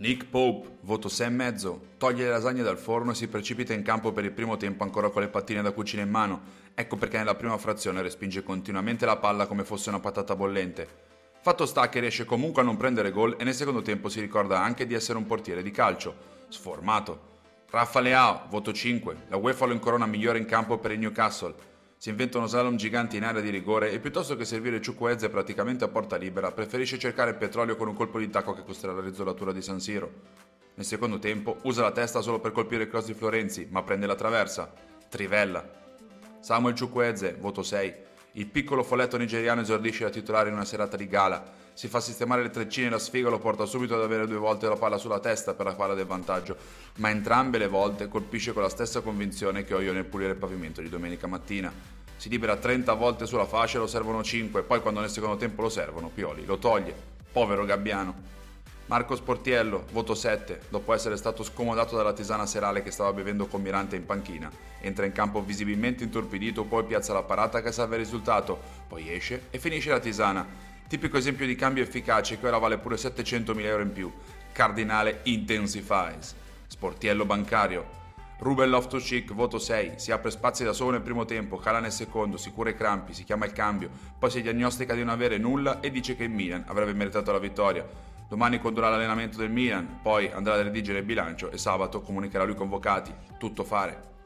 Nick Pope, voto 6,5, toglie le lasagne dal forno e si precipita in campo per il primo tempo ancora con le pattine da cucina in mano. Ecco perché nella prima frazione respinge continuamente la palla come fosse una patata bollente. Fatto sta che riesce comunque a non prendere gol e nel secondo tempo si ricorda anche di essere un portiere di calcio. Sformato. Raffa Leao, voto 5, la UEFA lo incorona migliore in campo per il Newcastle si inventa uno slalom gigante in area di rigore e piuttosto che servire Ciucuezze praticamente a porta libera, preferisce cercare il petrolio con un colpo di tacco che costerà la rizzolatura di San Siro. Nel secondo tempo usa la testa solo per colpire il cross di Florenzi, ma prende la traversa. Trivella. Samuel Ciucuezze, voto 6. Il piccolo folletto nigeriano esordisce da titolare in una serata di gala. Si fa sistemare le treccine e la sfiga lo porta subito ad avere due volte la palla sulla testa per la palla del vantaggio, ma entrambe le volte colpisce con la stessa convinzione che ho io nel pulire il pavimento di domenica mattina si libera 30 volte sulla fascia lo servono 5, poi quando nel secondo tempo lo servono, Pioli lo toglie. Povero Gabbiano. Marco Sportiello, voto 7, dopo essere stato scomodato dalla tisana serale che stava bevendo con Mirante in panchina. Entra in campo visibilmente intorpidito, poi piazza la parata che salva il risultato, poi esce e finisce la tisana. Tipico esempio di cambio efficace che ora vale pure 700.000 euro in più. Cardinale Intensifies. Sportiello bancario, Ruben Loftus-Cheek, voto 6, si apre spazi da solo nel primo tempo, cala nel secondo, si cura i crampi, si chiama il cambio, poi si diagnostica di non avere nulla e dice che il Milan avrebbe meritato la vittoria. Domani condurrà l'allenamento del Milan, poi andrà a redigere il bilancio e sabato comunicherà lui convocati. Tutto fare.